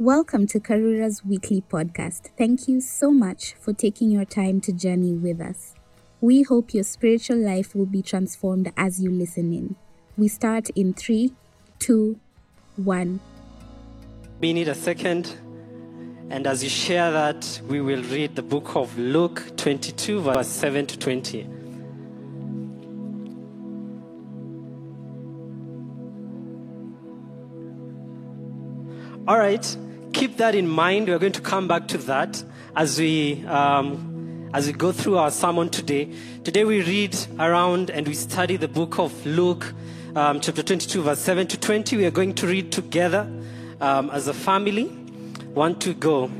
Welcome to Karura's weekly podcast. Thank you so much for taking your time to journey with us. We hope your spiritual life will be transformed as you listen in. We start in three, two, one. We need a second. And as you share that, we will read the book of Luke 22, verse 7 to 20. All right, keep that in mind. We're going to come back to that as we um, as we go through our sermon today. Today we read around and we study the book of Luke, um, chapter 22, verse 7 to 20. We are going to read together um, as a family. One to go.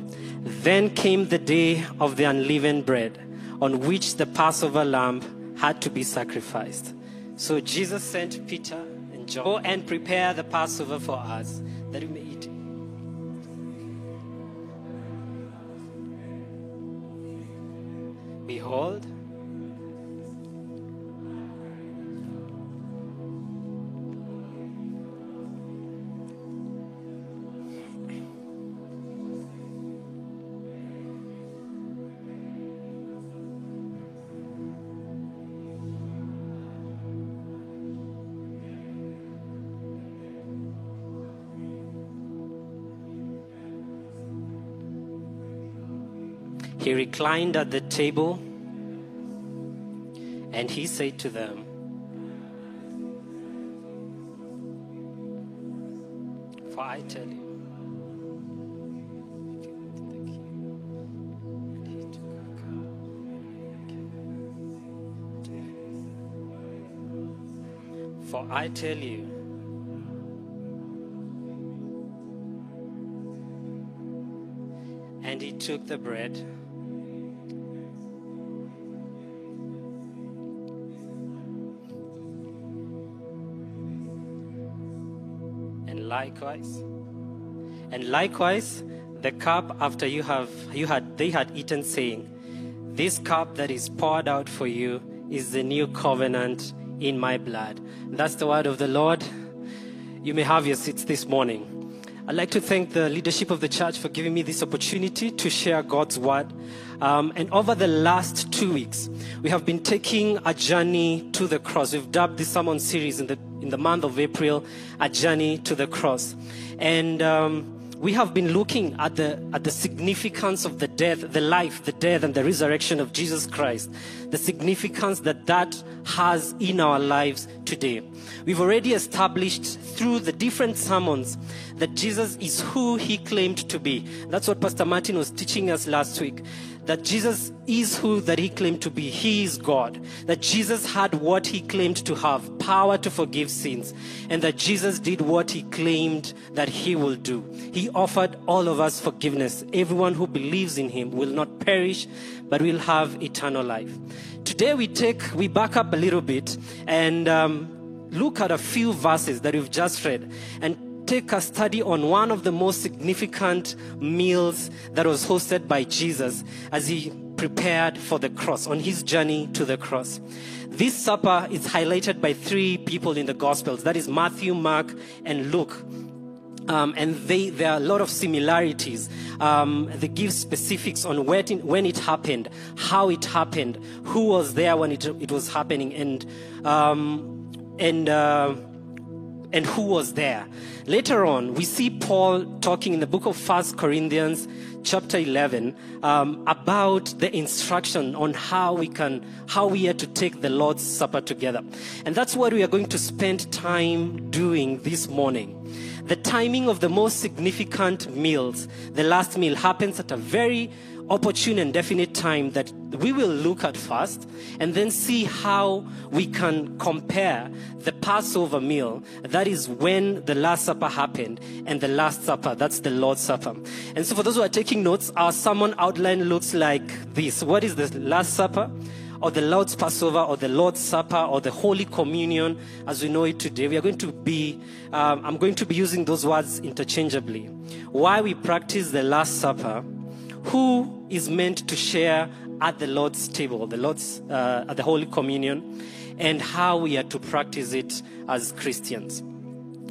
Then came the day of the unleavened bread, on which the Passover lamb had to be sacrificed. So Jesus sent Peter and John, go and prepare the Passover for us, that we may Behold, he reclined at the table and he said to them, For I tell you, For I tell you, and he took the bread. Likewise, and likewise, the cup after you have you had they had eaten, saying, This cup that is poured out for you is the new covenant in my blood. That's the word of the Lord. You may have your seats this morning. I'd like to thank the leadership of the church for giving me this opportunity to share God's word. Um, and over the last two weeks, we have been taking a journey to the cross. We've dubbed this sermon series in the in the month of April, a journey to the cross, and. Um, we have been looking at the at the significance of the death the life the death and the resurrection of jesus christ the significance that that has in our lives today. We've already established through the different sermons that jesus is who he claimed to be. That's what pastor martin was teaching us last week that Jesus is who that he claimed to be. He is God. That Jesus had what he claimed to have, power to forgive sins. And that Jesus did what he claimed that he will do. He offered all of us forgiveness. Everyone who believes in him will not perish, but will have eternal life. Today we take, we back up a little bit and um, look at a few verses that we've just read and take a study on one of the most significant meals that was hosted by Jesus as he prepared for the cross, on his journey to the cross. This supper is highlighted by three people in the Gospels that is, Matthew, Mark, and Luke. Um, and they, there are a lot of similarities. Um, they give specifics on when it, when it happened, how it happened, who was there when it, it was happening, and um, and uh, and who was there. Later on, we see Paul talking in the book of First Corinthians, chapter 11, um, about the instruction on how we can, how we are to take the Lord's Supper together. And that's what we are going to spend time doing this morning. The timing of the most significant meals, the last meal, happens at a very opportune and definite time that we will look at first and then see how we can compare the Passover meal, that is when the Last Supper happened, and the Last Supper, that's the Lord's Supper. And so, for those who are taking notes, our sermon outline looks like this What is the Last Supper? Or the Lord's Passover, or the Lord's Supper, or the Holy Communion, as we know it today. We are going to be, um, I'm going to be using those words interchangeably. Why we practice the Last Supper, who is meant to share at the Lord's table, the Lord's uh, at the Holy Communion, and how we are to practice it as Christians.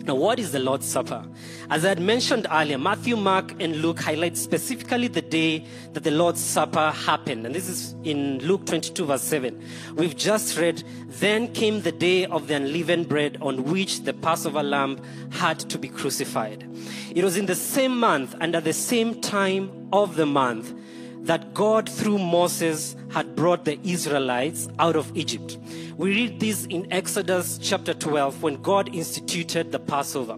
Now, what is the Lord's Supper? As I had mentioned earlier, Matthew, Mark, and Luke highlight specifically the day that the Lord's Supper happened. And this is in Luke 22, verse 7. We've just read, Then came the day of the unleavened bread on which the Passover lamb had to be crucified. It was in the same month and at the same time of the month that God, through Moses, had brought the Israelites out of Egypt. We read this in Exodus chapter 12 when God instituted the Passover.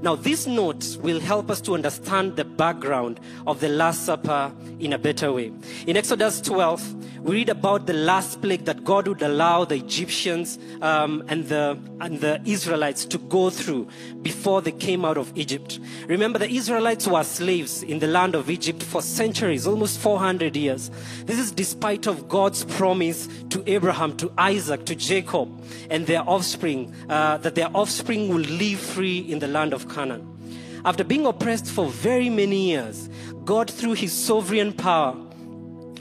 Now, this note will help us to understand the background of the Last Supper in a better way. In Exodus 12, we read about the last plague that God would allow the Egyptians um, and, the, and the Israelites to go through before they came out of Egypt. Remember, the Israelites were slaves in the land of Egypt for centuries, almost 400 years. This is despite of God's promise to Abraham, to Isaac, to Jacob, and their offspring, uh, that their offspring will live free in the land of Canaan. After being oppressed for very many years, God, through his sovereign power,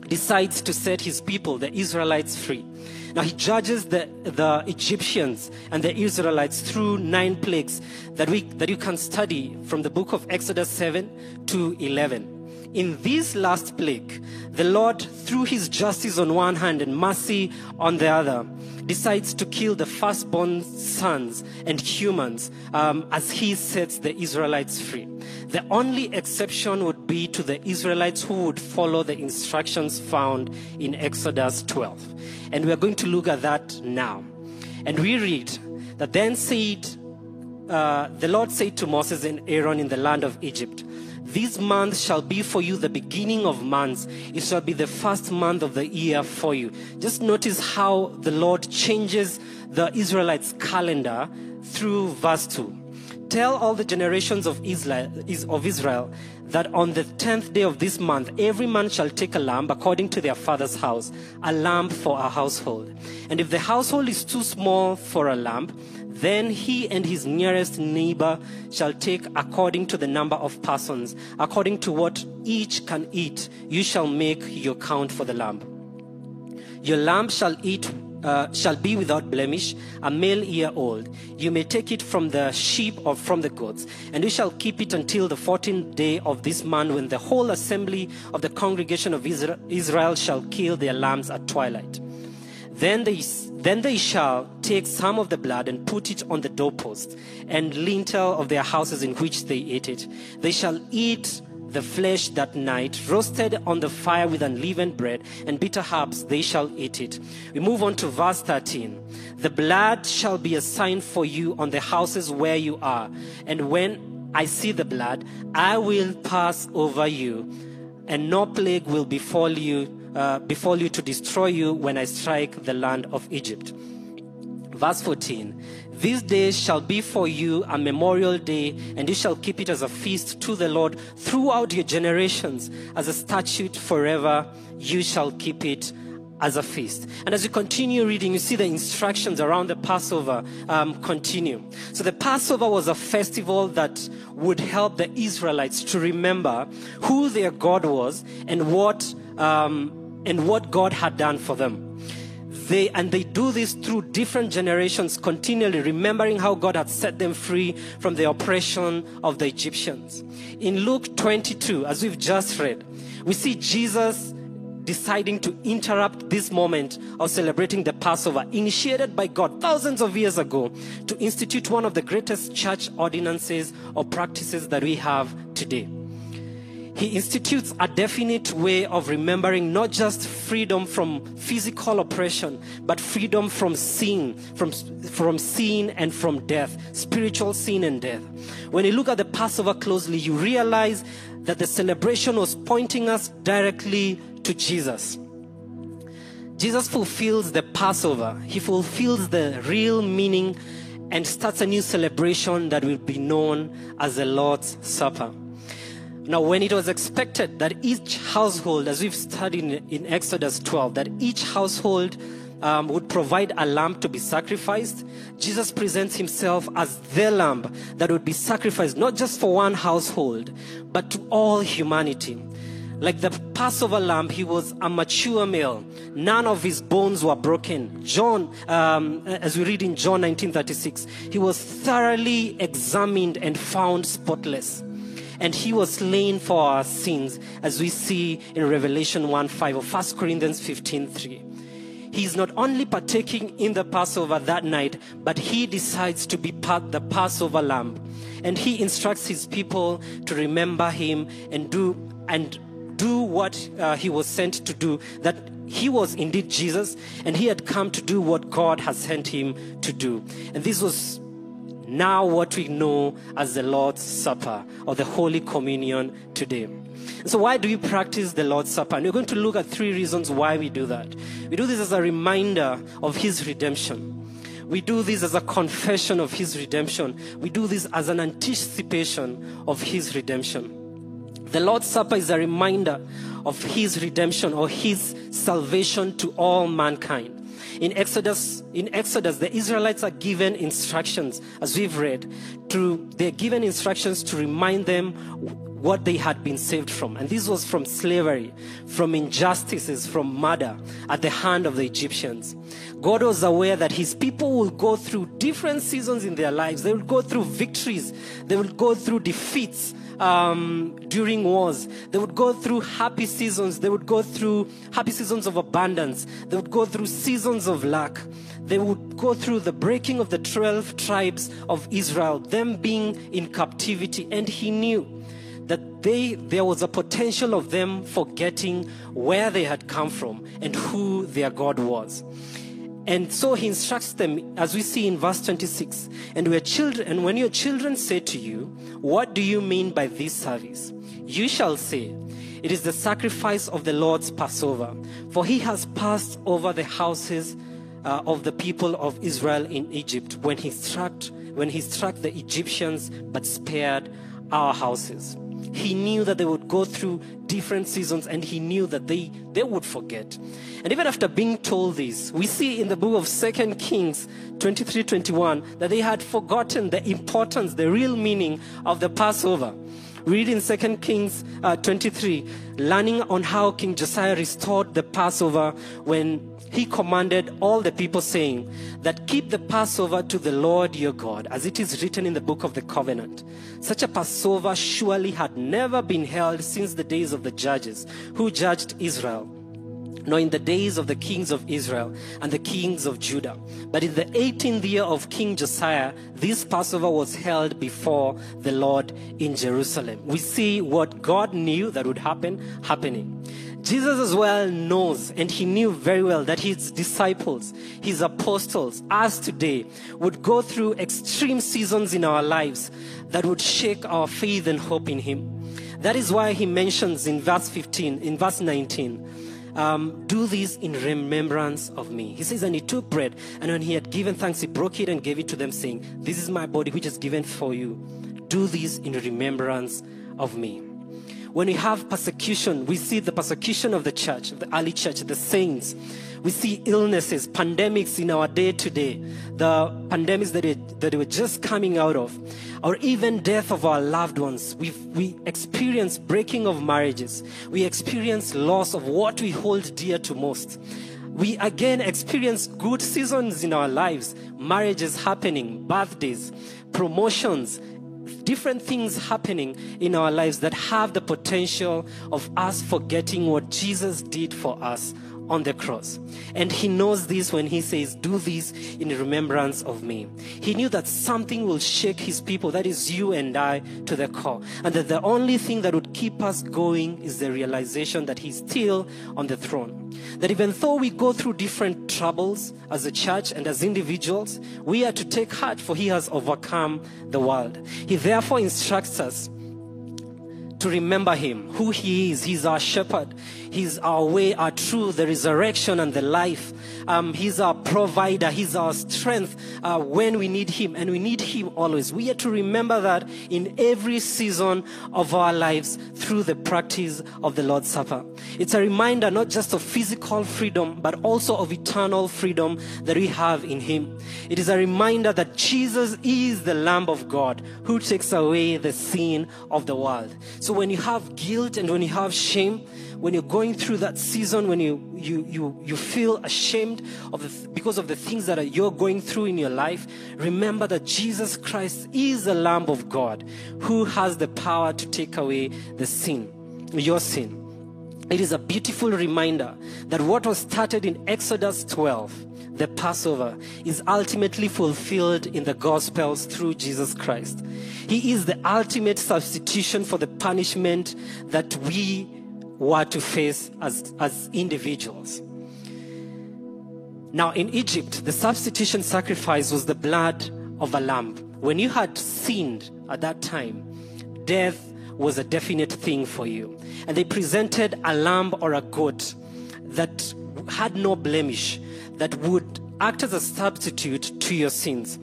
decides to set his people, the Israelites, free. Now he judges the, the Egyptians and the Israelites through nine plagues that, we, that you can study from the book of Exodus 7 to 11. In this last plague, the Lord, through his justice on one hand and mercy on the other, decides to kill the firstborn sons and humans um, as he sets the Israelites free. The only exception would be to the Israelites who would follow the instructions found in Exodus 12. And we are going to look at that now. And we read that then said, uh, the Lord said to Moses and Aaron in the land of Egypt, this month shall be for you the beginning of months. It shall be the first month of the year for you. Just notice how the Lord changes the Israelites' calendar through verse 2. Tell all the generations of Israel, that on the tenth day of this month, every man shall take a lamb according to their father's house, a lamb for a household. And if the household is too small for a lamb, then he and his nearest neighbor shall take according to the number of persons, according to what each can eat. You shall make your count for the lamb. Your lamb shall eat uh, shall be without blemish, a male year old. You may take it from the sheep or from the goats, and you shall keep it until the fourteenth day of this month, when the whole assembly of the congregation of Israel shall kill their lambs at twilight. Then they, then they shall take some of the blood and put it on the doorpost and lintel of their houses in which they ate it. They shall eat the flesh that night, roasted on the fire with unleavened bread and bitter herbs, they shall eat it. We move on to verse 13. The blood shall be a sign for you on the houses where you are. And when I see the blood, I will pass over you, and no plague will befall you uh, befall you to destroy you when I strike the land of Egypt. Verse 14 This day shall be for you a memorial day, and you shall keep it as a feast to the Lord throughout your generations, as a statute forever. You shall keep it as a feast. And as you continue reading, you see the instructions around the Passover um, continue. So the Passover was a festival that would help the Israelites to remember who their God was and what um, and what God had done for them. They, and they do this through different generations, continually remembering how God had set them free from the oppression of the Egyptians. In Luke 22, as we've just read, we see Jesus deciding to interrupt this moment of celebrating the Passover, initiated by God thousands of years ago, to institute one of the greatest church ordinances or practices that we have today. He institutes a definite way of remembering not just freedom from physical oppression, but freedom from sin, from, from sin and from death, spiritual sin and death. When you look at the Passover closely, you realize that the celebration was pointing us directly to Jesus. Jesus fulfills the Passover, he fulfills the real meaning and starts a new celebration that will be known as the Lord's Supper. Now, when it was expected that each household, as we've studied in, Exodus 12, that each household um, would provide a lamb to be sacrificed, Jesus presents himself as the lamb that would be sacrificed not just for one household, but to all humanity. like the Passover lamb, he was a mature male. None of his bones were broken. John, um, as we read in John 19:36, he was thoroughly examined and found spotless. And he was slain for our sins, as we see in Revelation 1:5 or 1 Corinthians 15:3. He's not only partaking in the Passover that night, but he decides to be part the Passover lamb. And he instructs his people to remember him and do and do what uh, he was sent to do, that he was indeed Jesus and he had come to do what God has sent him to do. And this was now what we know as the Lord's Supper or the Holy Communion today. So, why do we practice the Lord's Supper? And we're going to look at three reasons why we do that. We do this as a reminder of His redemption. We do this as a confession of His redemption. We do this as an anticipation of His redemption. The Lord's Supper is a reminder of His redemption or His salvation to all mankind. In Exodus, in Exodus, the Israelites are given instructions, as we've read, to they're given instructions to remind them what they had been saved from. And this was from slavery, from injustices, from murder at the hand of the Egyptians. God was aware that his people will go through different seasons in their lives. They will go through victories, they will go through defeats um, during wars. They would go through happy seasons. They would go through happy seasons of abundance. They would go through seasons of lack. They would go through the breaking of the 12 tribes of Israel, them being in captivity. And he knew that they, there was a potential of them forgetting where they had come from and who their God was. And so he instructs them, as we see in verse 26, and, we children, and when your children say to you, What do you mean by this service? You shall say, It is the sacrifice of the Lord's Passover, for he has passed over the houses uh, of the people of Israel in Egypt when he struck when he struck the Egyptians but spared our houses. He knew that they would go through different seasons and he knew that they, they would forget. And even after being told this, we see in the book of Second Kings 23 21 that they had forgotten the importance, the real meaning of the Passover. Read in 2 Kings uh, 23, learning on how King Josiah restored the Passover when he commanded all the people, saying, That keep the Passover to the Lord your God, as it is written in the book of the covenant. Such a Passover surely had never been held since the days of the judges who judged Israel nor in the days of the kings of Israel and the kings of Judah. But in the 18th year of King Josiah, this Passover was held before the Lord in Jerusalem. We see what God knew that would happen happening. Jesus as well knows, and he knew very well that his disciples, his apostles, us today, would go through extreme seasons in our lives that would shake our faith and hope in him. That is why he mentions in verse 15, in verse 19, um, do this in remembrance of me. He says, and he took bread, and when he had given thanks, he broke it and gave it to them, saying, This is my body, which is given for you. Do this in remembrance of me. When we have persecution, we see the persecution of the church, the early church, the saints. We see illnesses, pandemics in our day to day, the pandemics that, it, that we're just coming out of, or even death of our loved ones. we we experience breaking of marriages. We experience loss of what we hold dear to most. We again experience good seasons in our lives, marriages happening, birthdays, promotions, different things happening in our lives that have the potential of us forgetting what Jesus did for us on the cross. And he knows this when he says, Do this in remembrance of me. He knew that something will shake his people, that is you and I, to the core. And that the only thing that would keep us going is the realization that he's still on the throne. That even though we go through different troubles as a church and as individuals, we are to take heart, for he has overcome the world. He therefore instructs us to remember him, who he is. He's our shepherd. He's our way, our truth, the resurrection, and the life. Um, he's our provider. He's our strength uh, when we need Him, and we need Him always. We have to remember that in every season of our lives through the practice of the Lord's Supper. It's a reminder not just of physical freedom, but also of eternal freedom that we have in Him. It is a reminder that Jesus is the Lamb of God who takes away the sin of the world. So when you have guilt and when you have shame, when you're going through that season, when you, you, you, you feel ashamed of the, because of the things that are, you're going through in your life, remember that Jesus Christ is the Lamb of God who has the power to take away the sin, your sin. It is a beautiful reminder that what was started in Exodus 12, the Passover, is ultimately fulfilled in the Gospels through Jesus Christ. He is the ultimate substitution for the punishment that we were to face as, as individuals. Now, in Egypt, the substitution sacrifice was the blood of a lamb. When you had sinned at that time, death was a definite thing for you. And they presented a lamb or a goat that had no blemish, that would act as a substitute to your sins.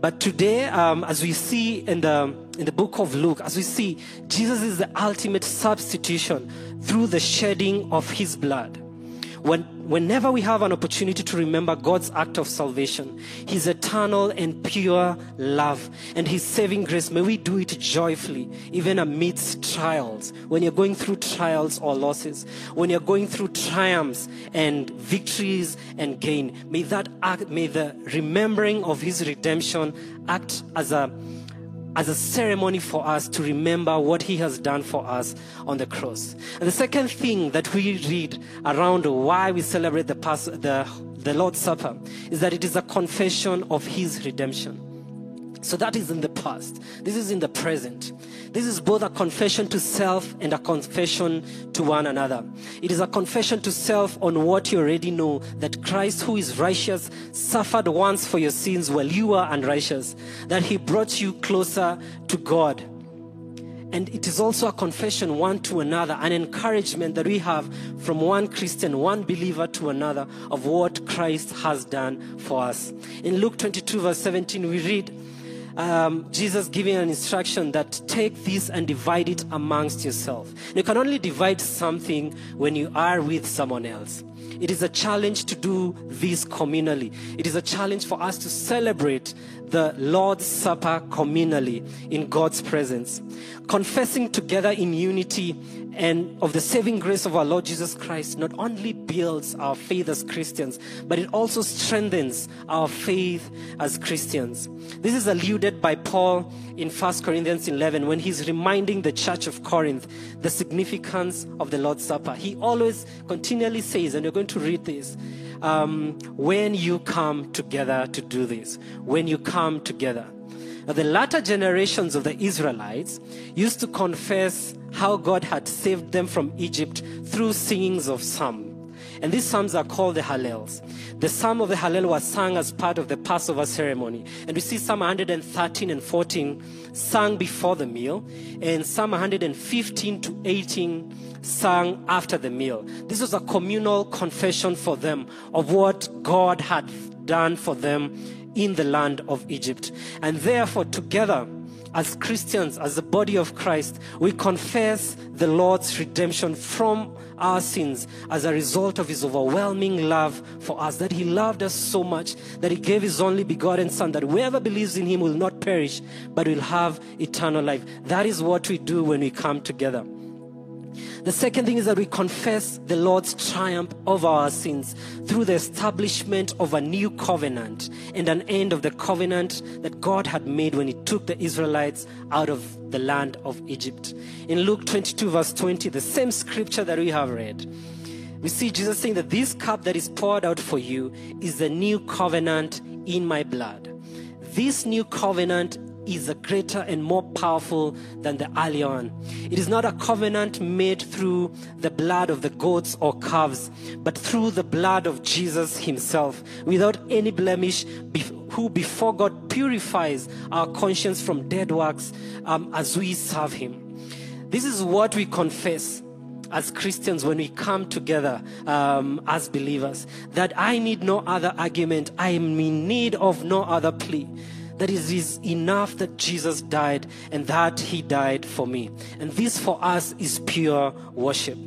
But today, um, as we see in the in the book of Luke, as we see, Jesus is the ultimate substitution through the shedding of his blood. When, whenever we have an opportunity to remember God's act of salvation, His eternal and pure love, and His saving grace, may we do it joyfully, even amidst trials. When you're going through trials or losses, when you're going through triumphs and victories and gain, may that act, may the remembering of His redemption act as a as a ceremony for us to remember what he has done for us on the cross. And the second thing that we read around why we celebrate the, Pas- the, the Lord's Supper is that it is a confession of his redemption. So that is in the past. This is in the present. This is both a confession to self and a confession to one another. It is a confession to self on what you already know that Christ, who is righteous, suffered once for your sins while you were unrighteous, that he brought you closer to God. And it is also a confession one to another, an encouragement that we have from one Christian, one believer to another of what Christ has done for us. In Luke 22, verse 17, we read, um, Jesus giving an instruction that take this and divide it amongst yourself. You can only divide something when you are with someone else. It is a challenge to do this communally. It is a challenge for us to celebrate the Lord's Supper communally in God's presence. Confessing together in unity and of the saving grace of our Lord Jesus Christ not only builds our faith as Christians, but it also strengthens our faith as Christians. This is alluded by Paul in 1 Corinthians 11 when he's reminding the church of Corinth the significance of the Lord's Supper. He always continually says, and you're going to read this, um, when you come together to do this, when you come together. Now, the latter generations of the Israelites used to confess how God had saved them from Egypt through singings of psalms. And these psalms are called the Hallels. The psalm of the Hallel was sung as part of the Passover ceremony. And we see Psalm 113 and 14 sung before the meal, and Psalm 115 to 18 sung after the meal. This was a communal confession for them of what God had done for them in the land of Egypt. And therefore, together, as Christians, as the body of Christ, we confess the Lord's redemption from our sins as a result of his overwhelming love for us. That he loved us so much that he gave his only begotten Son, that whoever believes in him will not perish, but will have eternal life. That is what we do when we come together. The second thing is that we confess the Lord's triumph over our sins through the establishment of a new covenant and an end of the covenant that God had made when He took the Israelites out of the land of Egypt. In Luke 22, verse 20, the same scripture that we have read, we see Jesus saying that this cup that is poured out for you is the new covenant in my blood. This new covenant is a greater and more powerful than the one. It is not a covenant made through the blood of the goats or calves, but through the blood of Jesus Himself, without any blemish, who before God purifies our conscience from dead works um, as we serve Him. This is what we confess as Christians when we come together um, as believers that I need no other argument. I am in need of no other plea. That it is enough that Jesus died and that he died for me. And this for us is pure worship.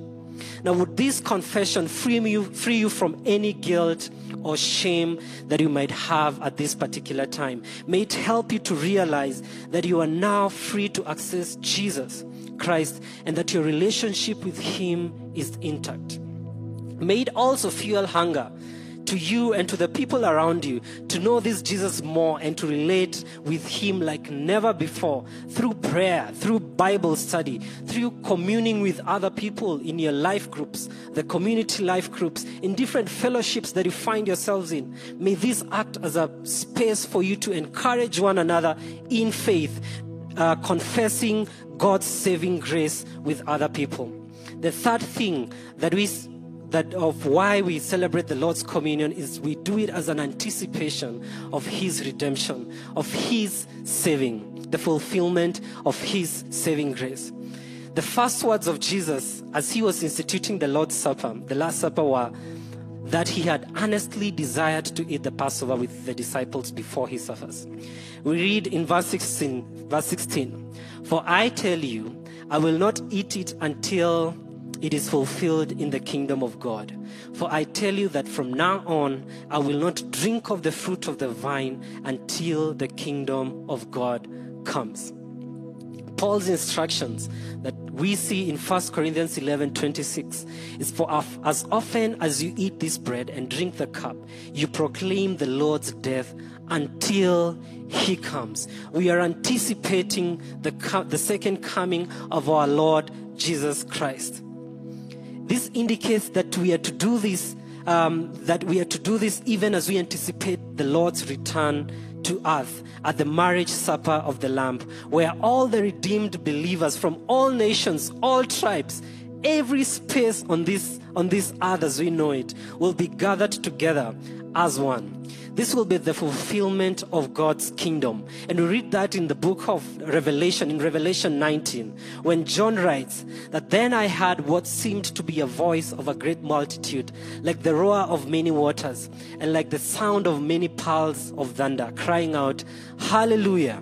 Now, would this confession free you, free you from any guilt or shame that you might have at this particular time? May it help you to realize that you are now free to access Jesus Christ and that your relationship with Him is intact. May it also fuel hunger to you and to the people around you to know this Jesus more and to relate with Him like never before through prayer, through Bible study, through communing with other people in your life groups, the community life groups, in different fellowships that you find yourselves in. May this act as a space for you to encourage one another in faith, uh, confessing God's saving grace with other people. The third thing that we that of why we celebrate the Lord's communion is we do it as an anticipation of his redemption, of his saving, the fulfillment of his saving grace. The first words of Jesus as he was instituting the Lord's Supper, the Last Supper, were that he had earnestly desired to eat the Passover with the disciples before he suffers. We read in verse 16, verse 16, For I tell you, I will not eat it until it is fulfilled in the kingdom of God. For I tell you that from now on, I will not drink of the fruit of the vine until the kingdom of God comes. Paul's instructions that we see in 1 Corinthians 11 26 is for as often as you eat this bread and drink the cup, you proclaim the Lord's death until he comes. We are anticipating the, the second coming of our Lord Jesus Christ. This indicates that we are to do this, um, that we are to do this even as we anticipate the Lord's return to earth at the marriage supper of the Lamb, where all the redeemed believers from all nations, all tribes, every space on this on this earth as we know it will be gathered together as one. This will be the fulfillment of God's kingdom. And we read that in the book of Revelation, in Revelation 19, when John writes that then I heard what seemed to be a voice of a great multitude, like the roar of many waters, and like the sound of many peals of thunder, crying out, Hallelujah!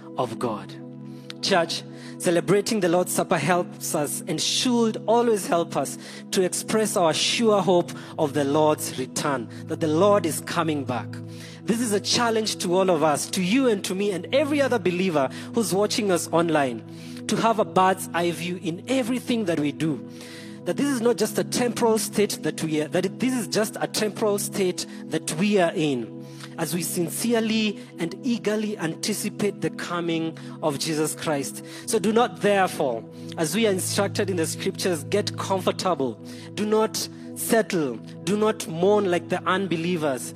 of God. Church, celebrating the Lord's Supper helps us and should always help us to express our sure hope of the Lord's return, that the Lord is coming back. This is a challenge to all of us, to you and to me and every other believer who's watching us online, to have a bird's eye view in everything that we do. That this is not just a temporal state that we are, that this is just a temporal state that we are in as we sincerely and eagerly anticipate the coming of Jesus Christ. So do not, therefore, as we are instructed in the scriptures, get comfortable. Do not settle. Do not mourn like the unbelievers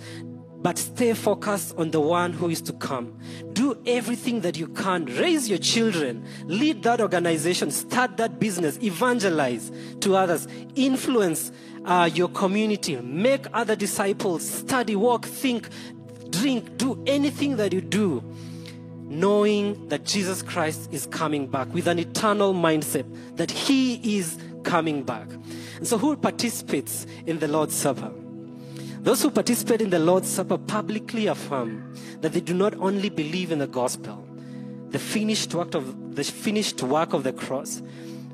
but stay focused on the one who is to come. Do everything that you can. Raise your children, lead that organization, start that business, evangelize to others, influence uh, your community, make other disciples, study, walk, think, drink, do anything that you do, knowing that Jesus Christ is coming back with an eternal mindset that He is coming back. And so, who participates in the Lord's Supper? Those who participate in the Lord's Supper publicly affirm that they do not only believe in the gospel, the finished work of the finished work of the cross,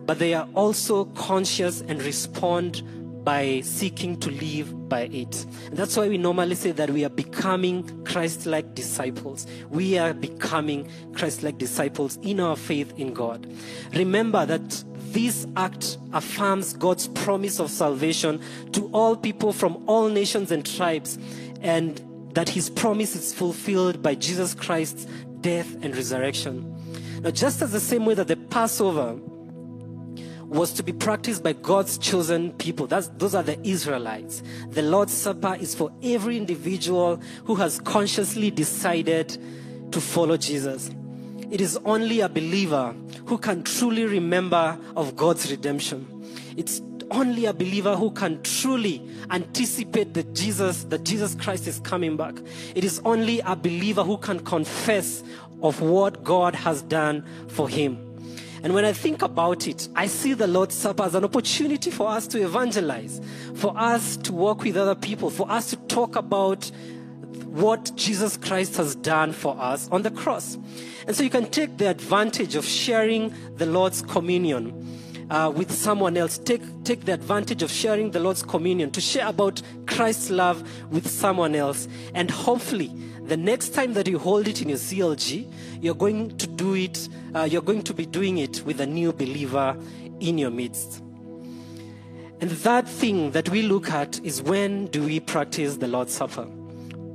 but they are also conscious and respond by seeking to live by it. And that's why we normally say that we are becoming Christ like disciples. We are becoming Christ like disciples in our faith in God. Remember that this act affirms God's promise of salvation to all people from all nations and tribes, and that his promise is fulfilled by Jesus Christ's death and resurrection. Now, just as the same way that the Passover was to be practiced by God's chosen people. That's, those are the Israelites. The Lord's Supper is for every individual who has consciously decided to follow Jesus. It is only a believer who can truly remember of God's redemption. It's only a believer who can truly anticipate that Jesus, that Jesus Christ is coming back. It is only a believer who can confess of what God has done for him. And when I think about it, I see the Lord's Supper as an opportunity for us to evangelize, for us to work with other people, for us to talk about what Jesus Christ has done for us on the cross. And so you can take the advantage of sharing the Lord's communion uh, with someone else. Take, take the advantage of sharing the Lord's communion to share about Christ's love with someone else. And hopefully, the next time that you hold it in your CLG, you're going to do it, uh, you're going to be doing it with a new believer in your midst. And that thing that we look at is when do we practice the Lord's Supper?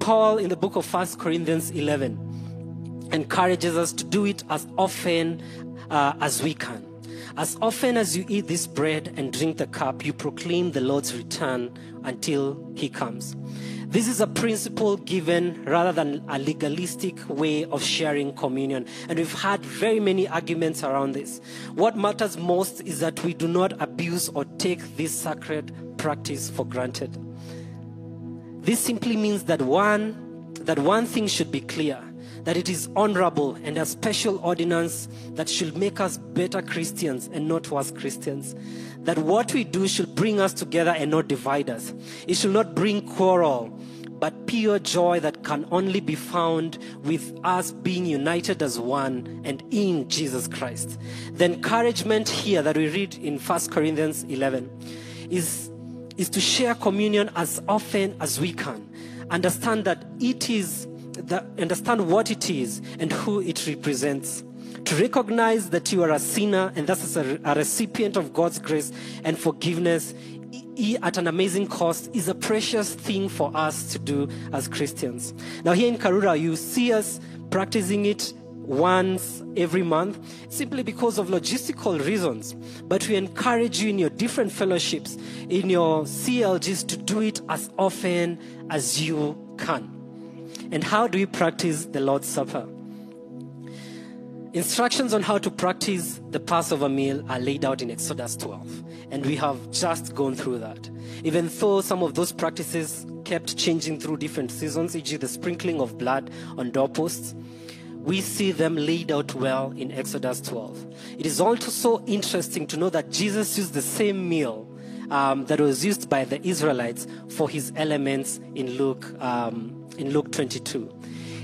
Paul in the book of 1 Corinthians 11 encourages us to do it as often uh, as we can. As often as you eat this bread and drink the cup, you proclaim the Lord's return until he comes. This is a principle given rather than a legalistic way of sharing communion. And we've had very many arguments around this. What matters most is that we do not abuse or take this sacred practice for granted. This simply means that one, that one thing should be clear that it is honorable and a special ordinance that should make us better Christians and not worse Christians. That what we do should bring us together and not divide us. It should not bring quarrel, but pure joy that can only be found with us being united as one and in Jesus Christ. The encouragement here that we read in 1 Corinthians 11 is, is to share communion as often as we can. Understand that it is the, understand what it is and who it represents. To recognize that you are a sinner and thus a, a recipient of God's grace and forgiveness at an amazing cost is a precious thing for us to do as Christians. Now, here in Karura, you see us practicing it once every month simply because of logistical reasons. But we encourage you in your different fellowships, in your CLGs, to do it as often as you can. And how do we practice the Lord's Supper? Instructions on how to practice the Passover meal are laid out in Exodus 12, and we have just gone through that. Even though some of those practices kept changing through different seasons, e.g., the sprinkling of blood on doorposts, we see them laid out well in Exodus 12. It is also so interesting to know that Jesus used the same meal um, that was used by the Israelites for his elements in Luke um, in Luke 22.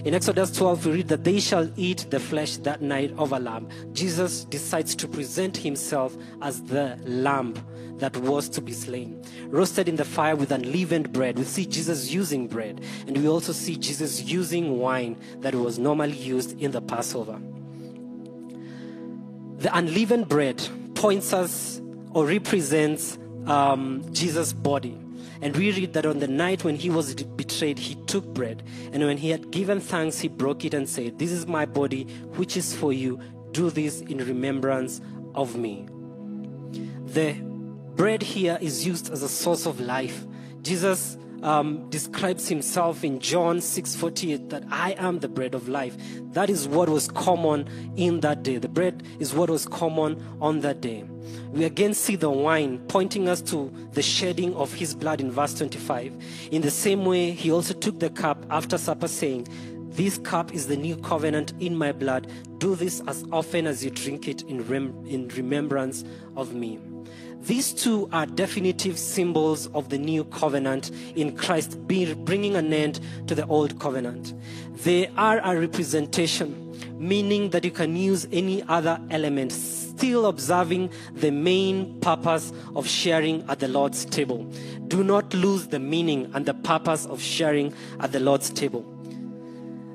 In Exodus 12, we read that they shall eat the flesh that night of a lamb. Jesus decides to present himself as the lamb that was to be slain, roasted in the fire with unleavened bread. We see Jesus using bread, and we also see Jesus using wine that was normally used in the Passover. The unleavened bread points us or represents um, Jesus' body. And we read that on the night when he was betrayed, he took bread. And when he had given thanks, he broke it and said, This is my body, which is for you. Do this in remembrance of me. The bread here is used as a source of life. Jesus um, describes himself in John 6:48 that I am the bread of life. That is what was common in that day. The bread is what was common on that day. We again see the wine pointing us to the shedding of his blood in verse 25. In the same way, he also took the cup after supper, saying, This cup is the new covenant in my blood. Do this as often as you drink it in, rem- in remembrance of me. These two are definitive symbols of the new covenant in Christ, bringing an end to the old covenant. They are a representation, meaning that you can use any other element, still observing the main purpose of sharing at the Lord's table. Do not lose the meaning and the purpose of sharing at the Lord's table.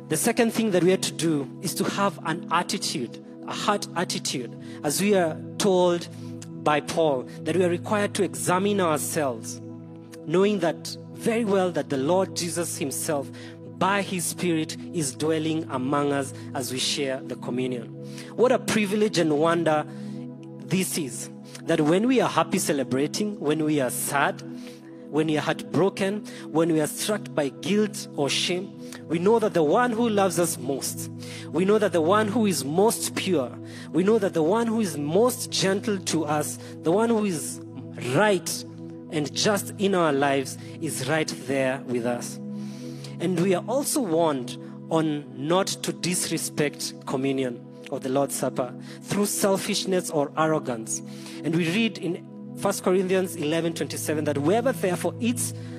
The second thing that we have to do is to have an attitude, a heart attitude, as we are told by Paul that we are required to examine ourselves, knowing that very well that the Lord Jesus Himself, by His Spirit, is dwelling among us as we share the communion. What a privilege and wonder this is that when we are happy celebrating, when we are sad, when we are heartbroken, when we are struck by guilt or shame, we know that the one who loves us most, we know that the one who is most pure, we know that the one who is most gentle to us, the one who is right and just in our lives is right there with us. And we are also warned on not to disrespect communion or the Lord's Supper through selfishness or arrogance. And we read in 1 Corinthians 11 27 that whoever therefore eats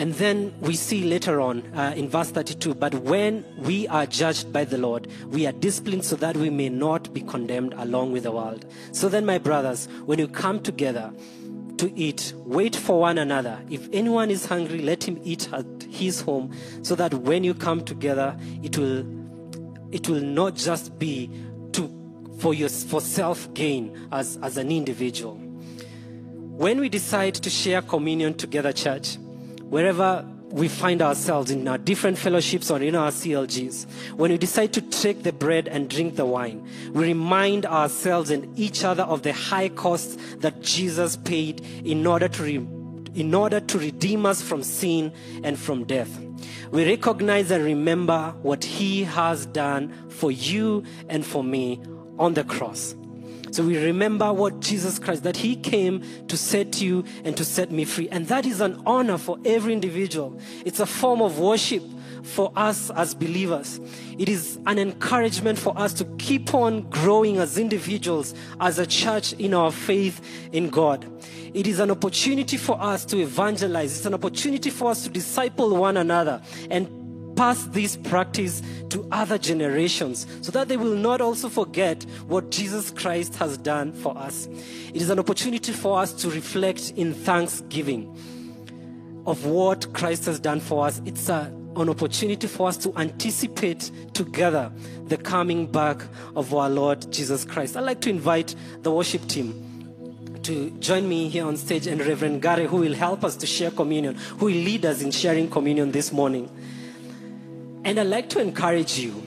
And then we see later on uh, in verse 32 but when we are judged by the Lord, we are disciplined so that we may not be condemned along with the world. So then, my brothers, when you come together to eat, wait for one another. If anyone is hungry, let him eat at his home, so that when you come together, it will, it will not just be to, for, your, for self gain as, as an individual. When we decide to share communion together, church, wherever we find ourselves in our different fellowships or in our CLGs, when we decide to take the bread and drink the wine, we remind ourselves and each other of the high costs that Jesus paid in order to re- in order to redeem us from sin and from death. We recognize and remember what he has done for you and for me on the cross. So we remember what Jesus Christ, that He came to set you and to set me free. And that is an honor for every individual. It's a form of worship for us as believers. It is an encouragement for us to keep on growing as individuals, as a church in our faith in God. It is an opportunity for us to evangelize. It's an opportunity for us to disciple one another and pass this practice to other generations so that they will not also forget what Jesus Christ has done for us. It is an opportunity for us to reflect in thanksgiving of what Christ has done for us. It's a, an opportunity for us to anticipate together the coming back of our Lord Jesus Christ. I'd like to invite the worship team to join me here on stage and Reverend Gary, who will help us to share communion, who will lead us in sharing communion this morning. And I'd like to encourage you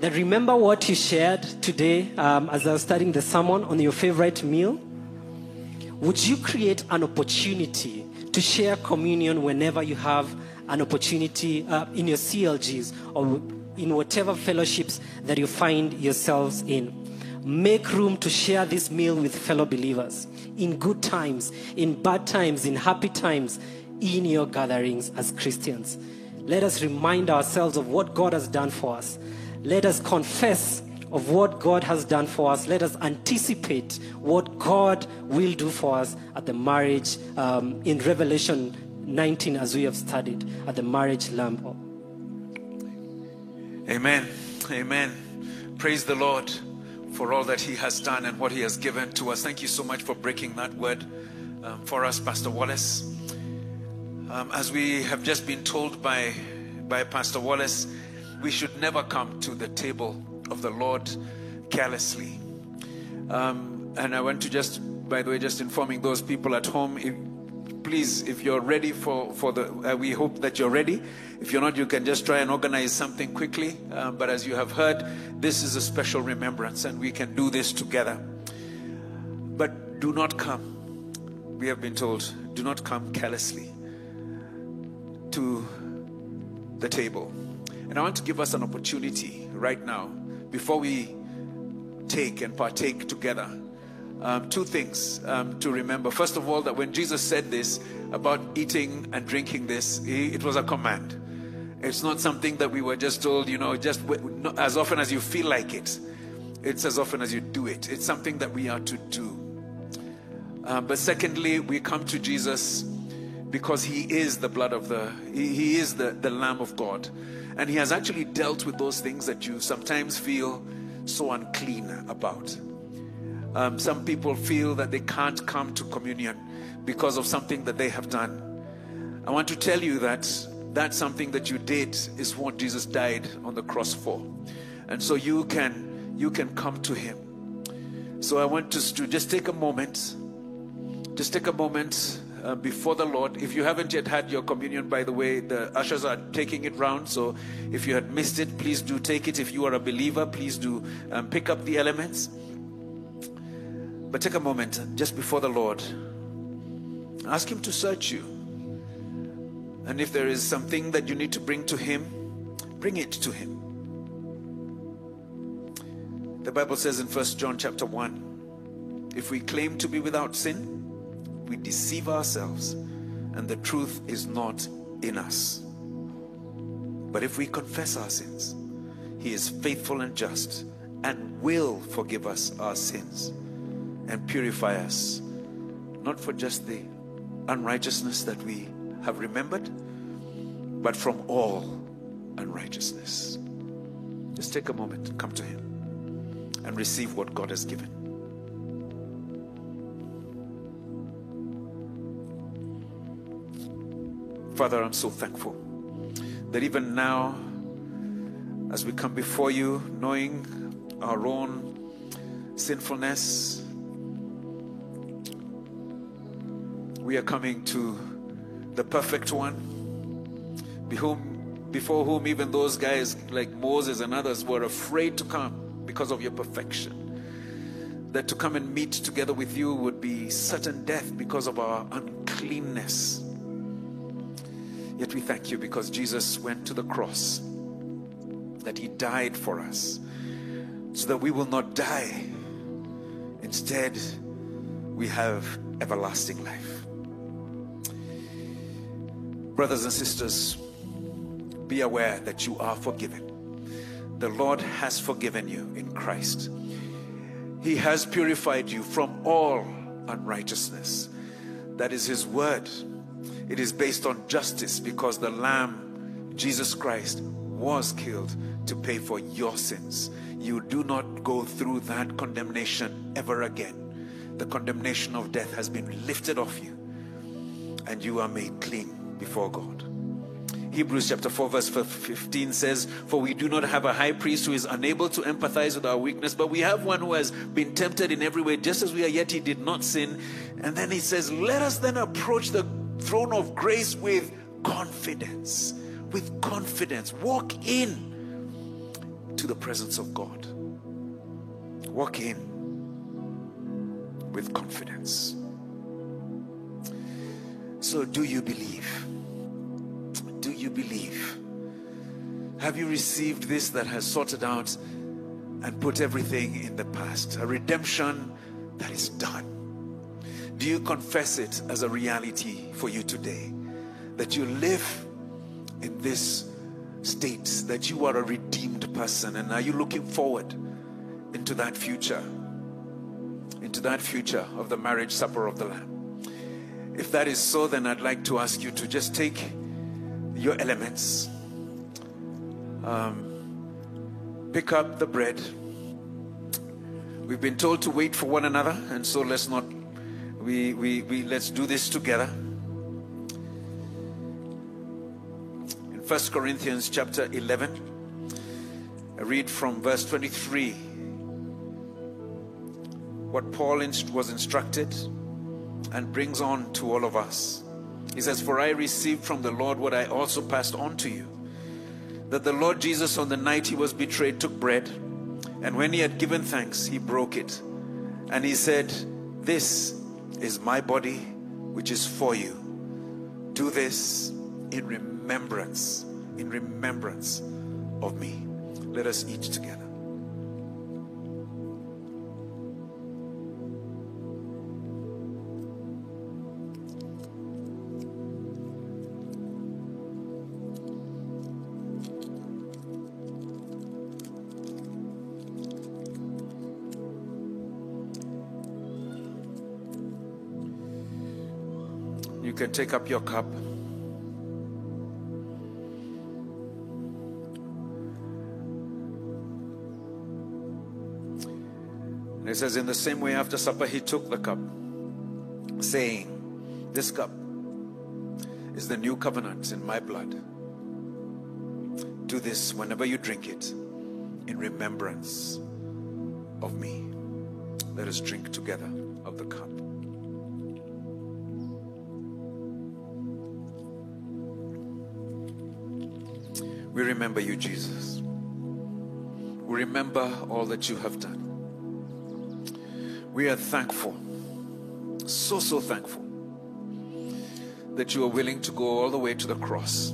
that remember what you shared today um, as I was studying the sermon on your favorite meal? Would you create an opportunity to share communion whenever you have an opportunity uh, in your CLGs or in whatever fellowships that you find yourselves in? Make room to share this meal with fellow believers in good times, in bad times, in happy times, in your gatherings as Christians. Let us remind ourselves of what God has done for us. Let us confess of what God has done for us. Let us anticipate what God will do for us at the marriage um, in Revelation 19, as we have studied, at the marriage lamp. Amen. Amen. Praise the Lord for all that He has done and what He has given to us. Thank you so much for breaking that word um, for us, Pastor Wallace. Um, as we have just been told by, by Pastor Wallace, we should never come to the table of the Lord carelessly. Um, and I want to just, by the way, just informing those people at home, if, please, if you're ready for, for the, uh, we hope that you're ready. If you're not, you can just try and organize something quickly. Um, but as you have heard, this is a special remembrance and we can do this together. But do not come, we have been told, do not come carelessly to the table. And I want to give us an opportunity right now, before we take and partake together, um, two things um, to remember. First of all, that when Jesus said this about eating and drinking this, it was a command. It's not something that we were just told, you know, just as often as you feel like it. It's as often as you do it. It's something that we are to do. Um, but secondly, we come to Jesus because he is the blood of the he, is the, the lamb of god and he has actually dealt with those things that you sometimes feel so unclean about um, some people feel that they can't come to communion because of something that they have done. I want to tell you that that something that you did is what Jesus died on the cross for. And so you can you can come to him. So I want us to just take a moment. Just take a moment uh, before the Lord. If you haven't yet had your communion, by the way, the ushers are taking it round. So if you had missed it, please do take it. If you are a believer, please do um, pick up the elements. But take a moment just before the Lord. Ask Him to search you. And if there is something that you need to bring to Him, bring it to Him. The Bible says in First John chapter 1 if we claim to be without sin, we deceive ourselves and the truth is not in us. But if we confess our sins, He is faithful and just and will forgive us our sins and purify us, not for just the unrighteousness that we have remembered, but from all unrighteousness. Just take a moment, come to Him, and receive what God has given. Father, I'm so thankful that even now, as we come before you, knowing our own sinfulness, we are coming to the perfect one, before whom even those guys like Moses and others were afraid to come because of your perfection. That to come and meet together with you would be certain death because of our uncleanness. Yet we thank you because Jesus went to the cross, that he died for us, so that we will not die. Instead, we have everlasting life. Brothers and sisters, be aware that you are forgiven. The Lord has forgiven you in Christ. He has purified you from all unrighteousness. That is His word. It is based on justice because the Lamb, Jesus Christ, was killed to pay for your sins. You do not go through that condemnation ever again. The condemnation of death has been lifted off you, and you are made clean before God. Hebrews chapter 4, verse 15 says, For we do not have a high priest who is unable to empathize with our weakness, but we have one who has been tempted in every way, just as we are, yet he did not sin. And then he says, Let us then approach the throne of grace with confidence. With confidence. Walk in to the presence of God. Walk in with confidence. So, do you believe? Do you believe? Have you received this that has sorted out and put everything in the past? A redemption that is done. Do you confess it as a reality for you today? That you live in this state, that you are a redeemed person, and are you looking forward into that future? Into that future of the marriage supper of the Lamb. If that is so, then I'd like to ask you to just take your elements, um, pick up the bread. We've been told to wait for one another, and so let's not we, we, we let's do this together. In First Corinthians chapter 11, I read from verse 23 what Paul was instructed and brings on to all of us. He says, For I received from the Lord what I also passed on to you. That the Lord Jesus, on the night he was betrayed, took bread, and when he had given thanks, he broke it. And he said, This is my body, which is for you. Do this in remembrance, in remembrance of me. Let us eat together. Take up your cup. It says, In the same way, after supper, he took the cup, saying, This cup is the new covenant in my blood. Do this whenever you drink it in remembrance of me. Let us drink together of the cup. Remember you, Jesus. We remember all that you have done. We are thankful, so, so thankful that you are willing to go all the way to the cross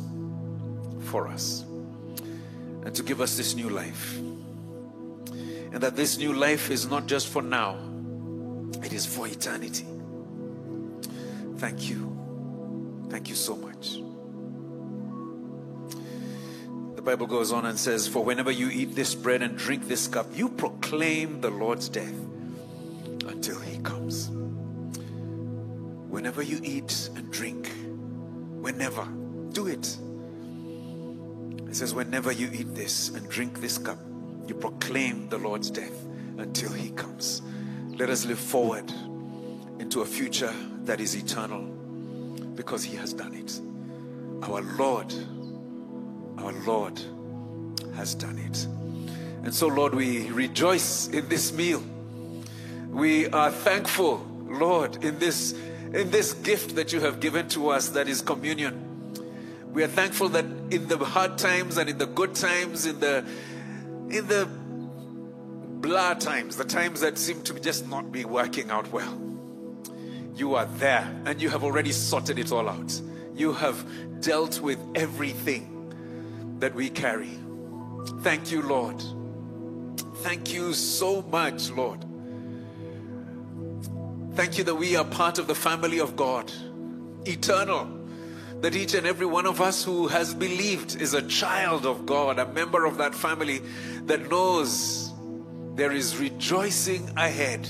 for us and to give us this new life. And that this new life is not just for now, it is for eternity. Thank you. Thank you so much. Bible goes on and says, For whenever you eat this bread and drink this cup, you proclaim the Lord's death until he comes. Whenever you eat and drink, whenever, do it. It says, Whenever you eat this and drink this cup, you proclaim the Lord's death until he comes. Let us live forward into a future that is eternal because he has done it. Our Lord, our Lord has done it. And so, Lord, we rejoice in this meal. We are thankful, Lord, in this in this gift that you have given to us that is communion. We are thankful that in the hard times and in the good times, in the in the blah times, the times that seem to just not be working out well, you are there and you have already sorted it all out. You have dealt with everything that we carry. Thank you, Lord. Thank you so much, Lord. Thank you that we are part of the family of God, eternal. That each and every one of us who has believed is a child of God, a member of that family that knows there is rejoicing ahead.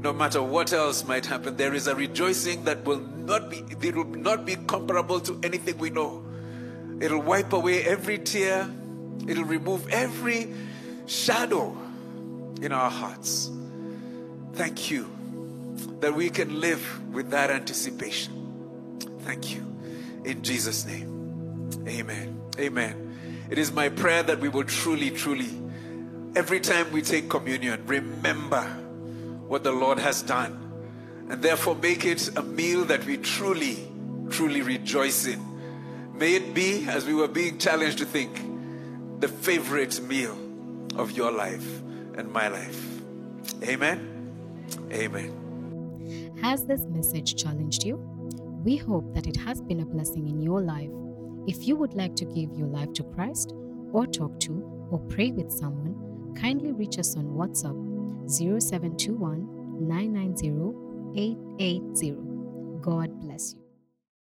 No matter what else might happen, there is a rejoicing that will not be it will not be comparable to anything we know. It'll wipe away every tear, it'll remove every shadow in our hearts. Thank you that we can live with that anticipation. Thank you. In Jesus' name. Amen. Amen. It is my prayer that we will truly, truly, every time we take communion, remember what the Lord has done. And therefore make it a meal that we truly, truly rejoice in. May it be, as we were being challenged to think, the favorite meal of your life and my life. Amen. Amen. Has this message challenged you? We hope that it has been a blessing in your life. If you would like to give your life to Christ, or talk to, or pray with someone, kindly reach us on WhatsApp 0721 990 880. God bless you.